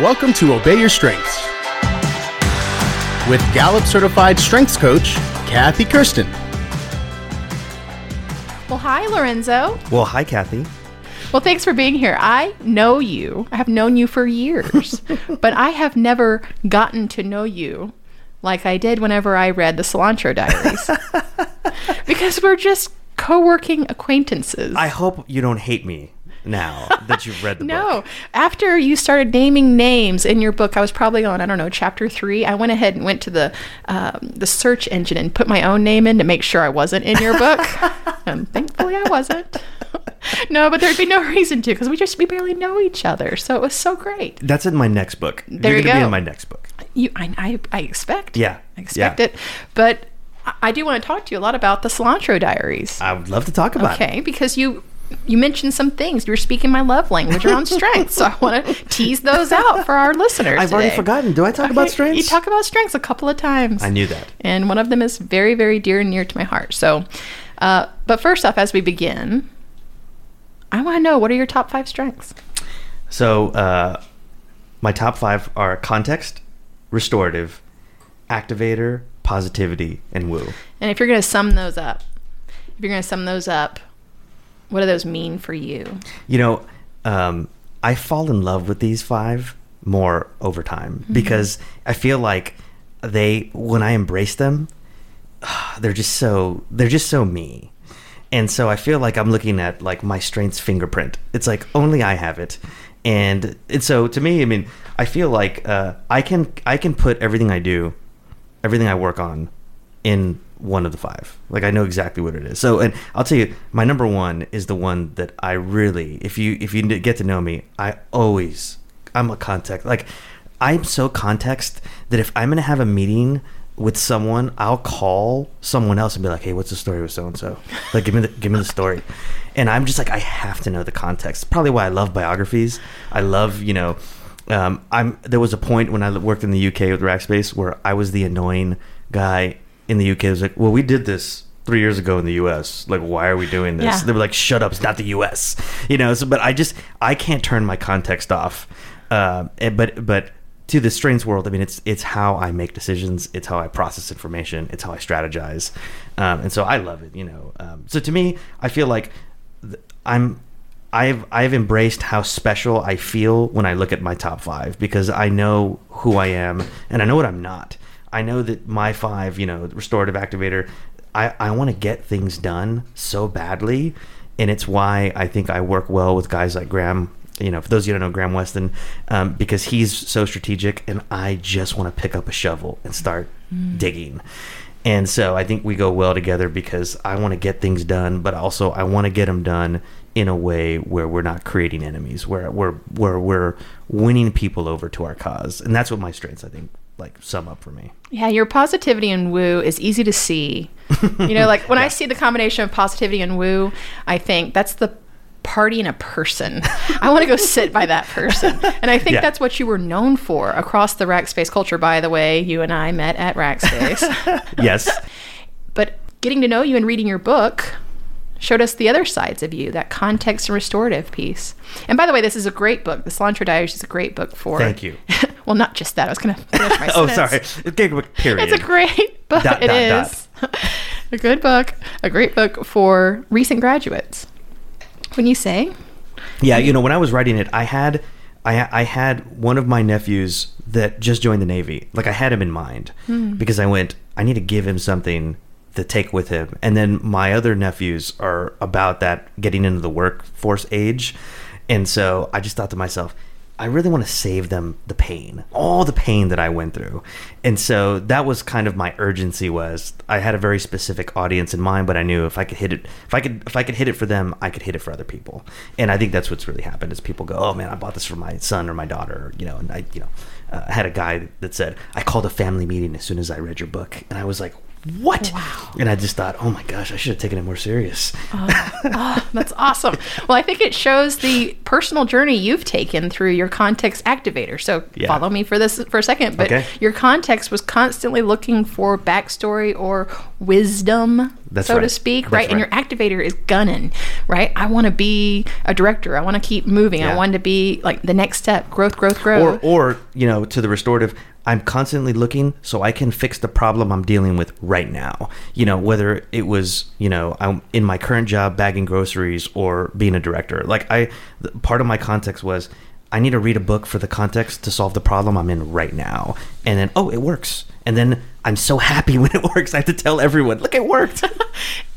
welcome to Obey Your Strengths with Gallup certified strengths coach, Kathy Kersten. Well, hi, Lorenzo. Well, hi, Kathy. Well, thanks for being here. I know you. I have known you for years, but I have never gotten to know you like I did whenever I read the Cilantro Diaries. because we're just co working acquaintances. I hope you don't hate me now that you've read the no, book. No, after you started naming names in your book, I was probably on I don't know chapter three. I went ahead and went to the um, the search engine and put my own name in to make sure I wasn't in your book, and thankfully I wasn't. no, but there'd be no reason to because we just we barely know each other, so it was so great. That's in my next book. There You're you gonna be go. in my next book. You, I, I, I expect. Yeah, I expect yeah. it, but I- I do want to talk to you a lot about the Cilantro Diaries. I would love to talk about it. Okay, because you you mentioned some things. You were speaking my love language around strengths, so I want to tease those out for our listeners. I've already forgotten. Do I talk about Okay, strengths? You talk about strengths a couple of times. I knew that. and one of them is very, very dear and near to my heart. So, uh, but first off, as we begin, I want to know what are your top five strengths? So, uh, my top five are context, restorative, activator, positivity, and woo. And if you're going to sum those up, if you're going to sum those up, what do those mean for you? You know, um, I fall in love with these five more over time because I feel like they, when I embrace them, they're just so they're just so me. And so I feel like I'm looking at like my strengths fingerprint. It's like only I have it. And and so to me, I mean, I feel like uh, I can I can put everything I do, everything I work on, in one of the five. Like I know exactly what it is. So and I'll tell you, my number one is the one that I really, if you if you get to know me, I always I'm a context like I'm so context that if I'm gonna have a meeting with someone, I'll call someone else and be like, "Hey, what's the story with so and so? Like, give me the give me the story." And I'm just like, I have to know the context. Probably why I love biographies. I love, you know, um, I'm. There was a point when I worked in the UK with Rackspace where I was the annoying guy in the UK. It was like, "Well, we did this." Three years ago in the U.S., like, why are we doing this? Yeah. They were like, "Shut up! It's not the U.S." You know. So, but I just, I can't turn my context off. Uh, but, but to the strange world, I mean, it's it's how I make decisions, it's how I process information, it's how I strategize, um, and so I love it. You know, um, so to me, I feel like th- I'm. I've I've embraced how special I feel when I look at my top five because I know who I am and I know what I'm not. I know that my five, you know, restorative activator, I, I want to get things done so badly. And it's why I think I work well with guys like Graham you know, for those of you who don't know Graham Weston, um, because he's so strategic, and I just want to pick up a shovel and start digging. And so I think we go well together because I want to get things done, but also I want to get them done in a way where we're not creating enemies, where we're where we're winning people over to our cause, and that's what my strengths I think like sum up for me. Yeah, your positivity and woo is easy to see. You know, like when I see the combination of positivity and woo, I think that's the party in a person. I want to go sit by that person. And I think Yeah. that's what you were known for across the Rackspace culture. By the way, you and I met at Rackspace. Yes. but getting to know you and reading your book showed us the other sides of you, that context and restorative piece. And by the way, this is a great book. The Cilantro Diaries is a great book for. Thank you. well, not just that. I was going to finish my oh, sorry. Okay, Period. It's a great book. Dot, It dot, is a good book, a great book for recent graduates. When you say, Yeah, you know, when I was writing it, I had I I had one of my nephews that just joined the Navy. Like I had him in mind hmm. because I went, I need to give him something to take with him. And then my other nephews are about that getting into the workforce age. And so I just thought to myself, I really want to save them the pain, all the pain that I went through. And so that was kind of my urgency was I had a very specific audience in mind, but I knew if I could hit it, if I could, if I could hit it for them, I could hit it for other people. And I think that's what's really happened is people go, oh man, I bought this for my son or my daughter, you know, and I, you know, uh, had a guy that said, I called a family meeting as soon as I read your book. And I was like, what? And I just thought, oh my gosh, I should have taken it more serious. Oh, oh, that's awesome. Well, I think it shows the personal journey you've taken through your context activator. So Yeah. follow me for this for a second. But Okay. your context was constantly looking for backstory or wisdom That's so to speak, That's right? And your activator is gunning, right? I want to be a director. I want to keep moving. I want to be like the next step, growth, growth, growth. or or you know to the restorative i'm constantly looking so i can fix the problem i'm dealing with right now. You know whether it was you know i'm in my current job bagging groceries or being a director. Like i part of my context was i need to read a book for the context to solve the problem i'm in right now. And then oh it works and then i'm so happy when it works i have to tell everyone look it worked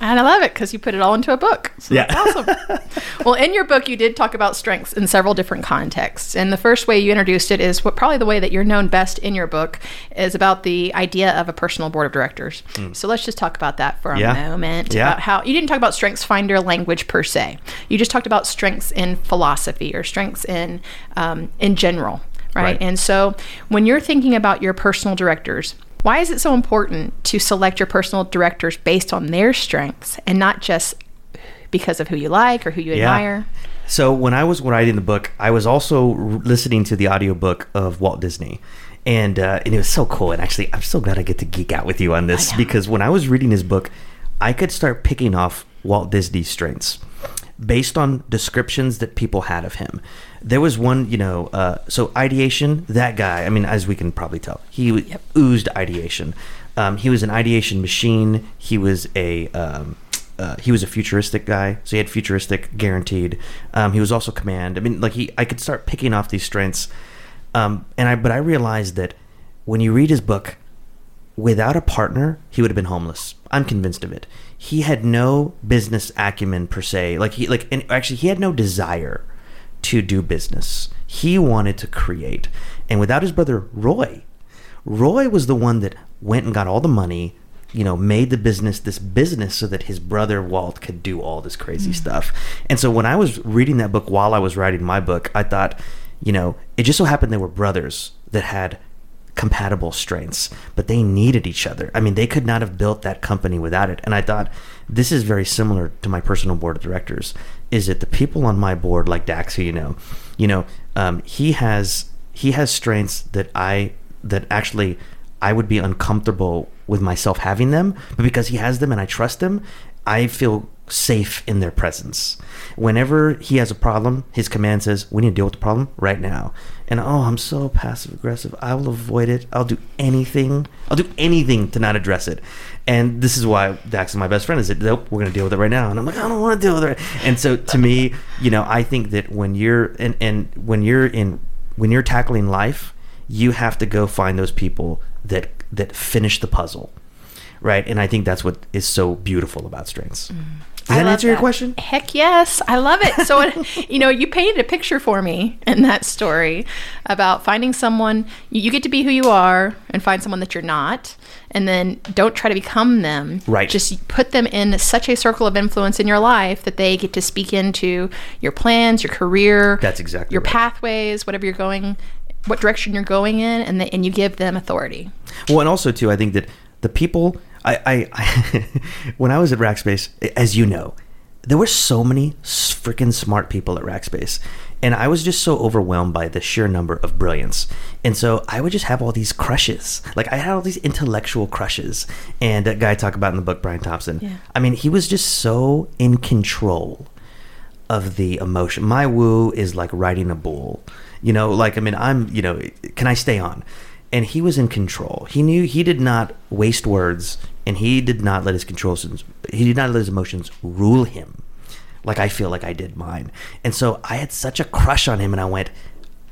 And I love it because you put it all into a book. So Yeah. awesome. well, in your book, you did talk about strengths in several different contexts. And the first way you introduced it is what probably the way that you're known best in your book is about the idea of a personal board of directors. So let's just talk about that for a Mm. Yeah. moment. Yeah. About how you didn't talk about strengths finder language per se. You just talked about strengths in philosophy or strengths in um, in general, right? Right. And so when you're thinking about your personal directors, why is it so important to select your personal directors based on their strengths and not just because of who you like or who you admire? So when I was writing the book, I was also listening to the audiobook of Walt Disney. And uh, and it was so cool. And actually, I'm so glad I get to geek out with you on this because when I was reading his book, I could start picking off Walt Disney's strengths based on descriptions that people had of him. There was one, you know, uh, so ideation. That guy. I mean, as we can probably tell, he w- oozed ideation. Um, he was an ideation machine. He was a um, uh, he was a futuristic guy, so he had futuristic guaranteed. Um, he was also command. I mean, like he, I could start picking off these strengths, um, and I, but I realized that when you read his book, without a partner, he would have been homeless. I'm convinced of it. He had no business acumen per se. Like he, like, and actually, he had no desire to do business. He wanted to create, and without his brother Roy, Roy was the one that went and got all the money, you know, made the business this business so that his brother Walt could do all this crazy hmm. stuff. And so when I was reading that book while I was writing my book, I thought, you know, it just so happened they were brothers that had compatible strengths, but they needed each other. I mean, they could not have built that company without it. And I thought this is very similar to my personal board of directors. Is it the people on my board, like Dax, who you know, you know, um, he has he has strengths that I that actually I would be uncomfortable with myself having them, but because he has them and I trust him, I feel safe in their presence. Whenever he has a problem, his command says, "We need to deal with the problem right now." And oh, I'm so passive aggressive. I will avoid it. I'll do anything. I'll do anything to not address it. And this is why Dax is my best friend. Is that nope, we're gonna deal with it right now. And I'm like, I don't want to deal with it. And so to me, you know, I think that when you're and and when you're in when you're tackling life, you have to go find those people that that finish the puzzle, right? And I think that's what is so beautiful about strengths. Mm-hmm. Does I that answer your question? Heck yes, I love it. So, it, you know, you painted a picture for me in that story about finding someone. You, you get to be who you are and find someone that you're not, and then don't try to become them. Right. Just put them in such a circle of influence in your life that they get to speak into your plans, your career. That's exactly your right. pathways, whatever you're going, what direction you're going in, and the, and you give them authority. Well, and also too, I think that the people I, I, I when I was at Rackspace, as you know, there were so many freaking smart people at Rackspace, and I was just so overwhelmed by the sheer number of brilliance. And so I would just have all these crushes. Like I had all these intellectual crushes. And that guy I talk about in the book, Brian Thompson. Yeah. I mean, he was just so in control of the emotion. My woo is like riding a bull. You know, like I mean, I'm, you know, can I stay on? And he was in control. He knew he did not waste words and he did not let his control he did not let his emotions rule him like I feel like I did mine. And so I had such a crush on him and I went,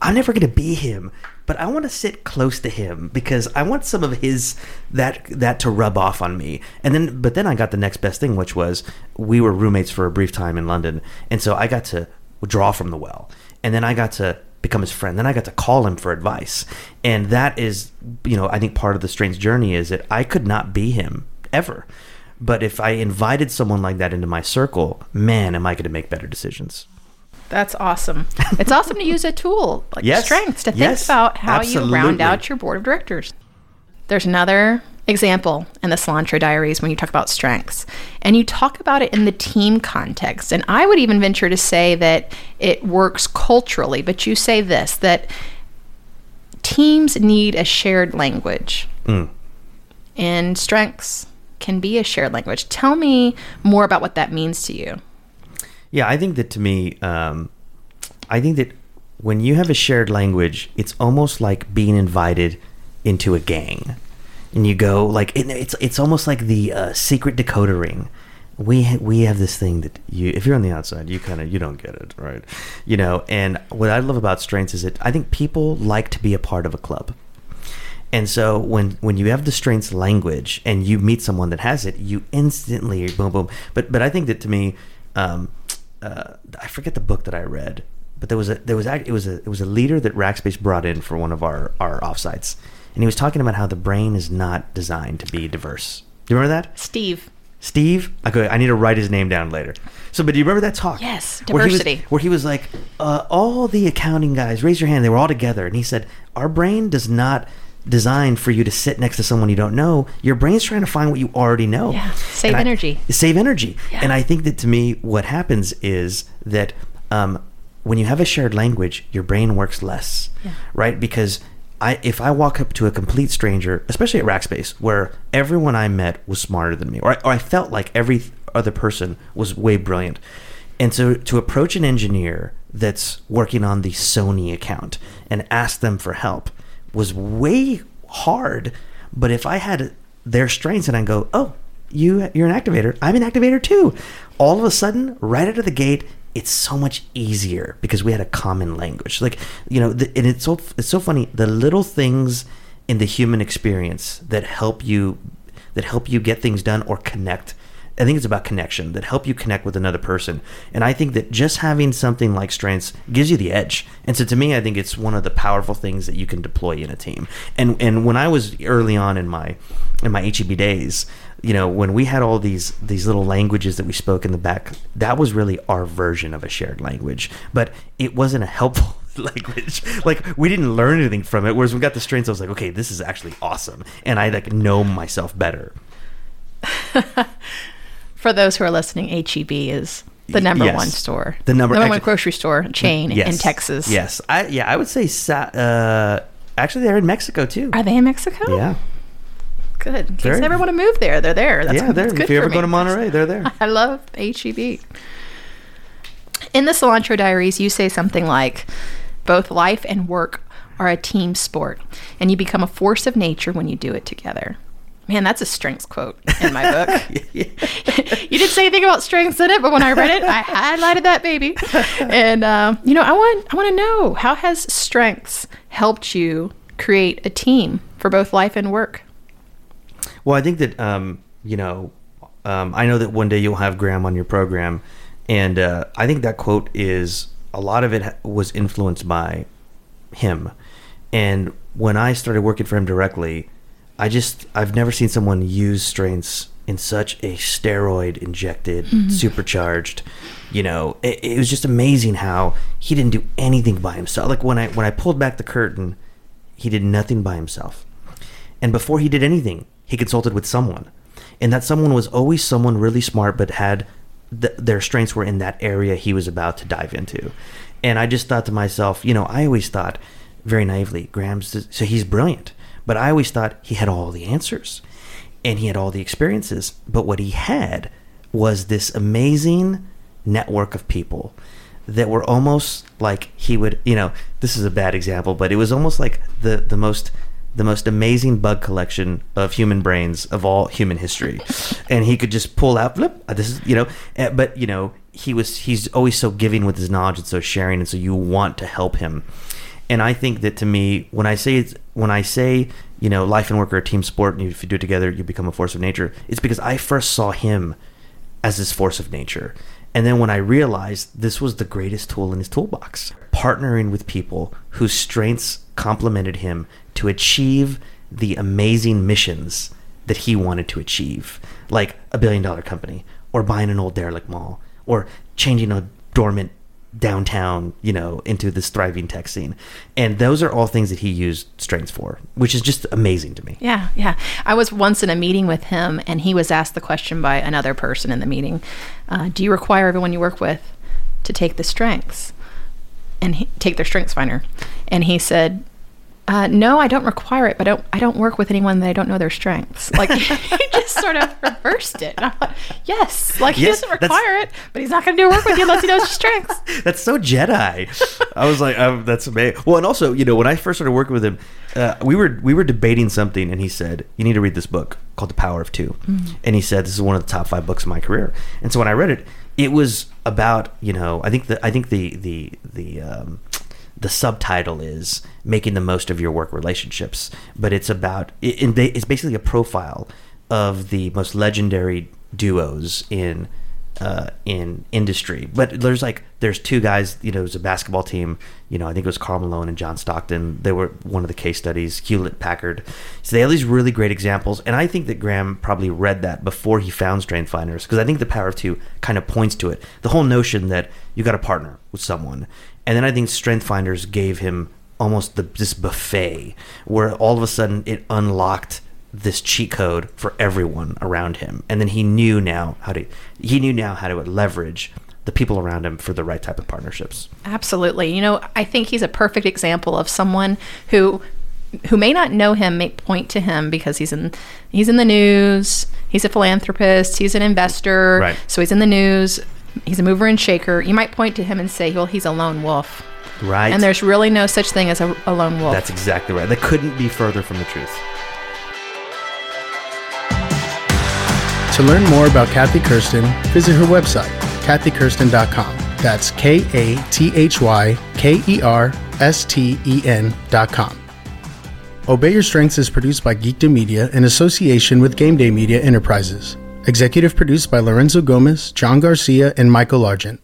I'm never going to be him, but I want to sit close to him because I want some of his that that to rub off on me. And then but then I got the next best thing which was we were roommates for a brief time in London. And so I got to draw from the well. And then I got to become his friend. Then I got to call him for advice. And that is, you know, I think part of the strange journey is that I could not be him ever. But if I invited someone like that into my circle, man, am I going to make better decisions. That's awesome. it's awesome to use a tool like Yes. strengths to think Yes. about how you round out your board of directors. There's another example in the Cilantro Diaries when you talk about strengths, and you talk about it in the team context. And I would even venture to say that it works culturally, but you say this that teams need a shared language, Mm. and strengths can be a shared language. Tell me more about what that means to you. Yeah, I think that to me, um, I think that when you have a shared language, it's almost like being invited into a gang, and you go like it, it's it's almost like the uh, secret decoder ring. We ha- we have this thing that you if you're on the outside, you kind of you don't get it, right? You know. And what I love about strengths is that I think people like to be a part of a club. And so when when you have the strengths language and you meet someone that has it, you instantly boom boom. But but I think that to me, um, uh, I forget the book that I read, but there was a there was act- it was a it was a leader that Rackspace brought in for one of our our offsites, and he was talking about how the brain is not designed to be diverse. Do you remember that? Steve. Steve. Okay, I need to write his name down later. So, but do you remember that talk? Yes, Where he was- diversity. Where he was, like, uh, all the accounting guys, raise your hand. They were all together, and he said, "Our brain does not." Designed for you to sit next to someone you don't know. Your brain's trying to find what you already know. Yeah, save I- energy. save energy. Yeah. And I think that to me, what happens is that um, when you have a shared language, your brain works less, Yeah. right? Because I, if I walk up to a complete stranger, especially at Rackspace, where everyone I met was smarter than me, or I, or I felt like every other person was way brilliant, and so to approach an engineer that's working on the Sony account and ask them for help was way hard. But if I had their strengths and I go, oh, you you're an activator, I'm an activator too. All of a sudden, right out of the gate, it's so much easier because we had a common language. Like you know, the, and it's so it's so funny the little things in the human experience that help you that help you get things done or connect. I think it's about connection that help you connect with another person. And I think that just having something like strengths gives you the edge. And so to me, I think it's one of the powerful things that you can deploy in a team. And and when I was early on in my in my HEB days, you know, when we had all these these little languages that we spoke in the back, that was really our version of a shared language. But it wasn't a helpful language. Like we didn't learn anything from it. Whereas we got the strengths, I was like, okay, this is actually awesome, and I like know myself better. For those who are listening, HEB is the number Yes. one store, The number- one actually- grocery store chain in Texas. Yes, I yeah, I would say uh, actually they're in Mexico too. Are they in Mexico? Yeah, Good. In case I ever want to move there, they're there. That's, yeah, they're, that's good if you ever me. go to Monterrey, they're there. I love HEB. In the Cilantro Diaries, you say something like, both life and work are a team sport, and you become a force of nature when you do it together. Man, that's a strengths quote in my book. you didn't say anything about strengths in it, but when I read it, I highlighted that baby. And um, you know, I want I want to know how has strengths helped you create a team for both life and work? Well, I think that um, you know, um, I know that one day you'll have Graham on your program, and uh, I think that quote is a lot of it was influenced by him. And when I started working for him directly, I just I've never seen someone use strengths in such a steroid injected, supercharged. You know, it, it was just amazing how he didn't do anything by himself. Like when I when I pulled back the curtain, he did nothing by himself. And before he did anything, he consulted with someone. And that someone was always someone really smart, but had th- their strengths were in that area he was about to dive into. And I just thought to myself, you know, I always thought very naively, Graham's, so he's brilliant. But I always thought he had all the answers and he had all the experiences. But what he had was this amazing network of people that were almost like he would, you know, this is a bad example, but it was almost like the, the most the most amazing bug collection of human brains of all human history, and he could just pull out, uh, This is you know, uh, but you know, he was he's always so giving with his knowledge and so sharing, and so you want to help him. And I think that to me, when I say it's, when I say you know, life and work are a team sport, and if you do it together, you become a force of nature. It's because I first saw him as this force of nature. And then when I realized this was the greatest tool in his toolbox, partnering with people whose strengths complemented him to achieve the amazing missions that he wanted to achieve, like a billion dollar company, or buying an old derelict mall, or changing a dormant downtown, you know, into this thriving tech scene. And those are all things that he used strengths for, which is just amazing to me. Yeah, yeah. I was once in a meeting with him, and he was asked the question by another person in the meeting uh, Do you require everyone you work with to take the strengths and he, take their strengths finder? And he said, Uh, no, I don't require it, but I don't, I don't work with anyone that I don't know their strengths. Like he just sort of reversed it. And I'm like, yes, like he doesn't require it, but he's not going to do work with you unless he knows your strengths. That's so Jedi. I was like, um, that's amazing. Well, and also, you know, when I first started working with him, uh, we were we were debating something, and he said, "You need to read this book called The Power of 2 and he said, "This is one of the top five books of my career." And so when I read it, it was about you know, I think the I think the the the um, the subtitle is making the most of your work relationships, but it's about it, it- it's basically a profile of the most legendary duos in uh, in industry. But there's like there's two guys. You know, it was a basketball team. You know, I think it was Karl Malone and John Stockton. They were one of the case studies. Hewlett Packard. So they have these really great examples. And I think that Graham probably read that before he found Strength Finders because I think the Power of Two kind of points to it. The whole notion that you got to partner with someone, and then I think Strength Finders gave him almost the, this buffet where all of a sudden it unlocked this cheat code for everyone around him and then he knew now how to he knew now how to leverage the people around him for the right type of partnerships Absolutely. You know, I think he's a perfect example of someone who who may not know him may point to him because he's in he's in the news, he's a philanthropist, he's an investor, Right. so he's in the news, he's a mover and shaker. You might point to him and say, "Well, he's a lone wolf." right And there's really no such thing as a, a lone wolf. that's exactly right that couldn't be further from the truth To learn more about Kathy Kersten, visit her website, kathyKersten.com. That's K A T H Y K E R S T E N.com. Obey Your Strengths is produced by Geekdom Media in association with Game Day Media Enterprises. Executive produced by Lorenzo Gomez, John Garcia, and Michael Argent.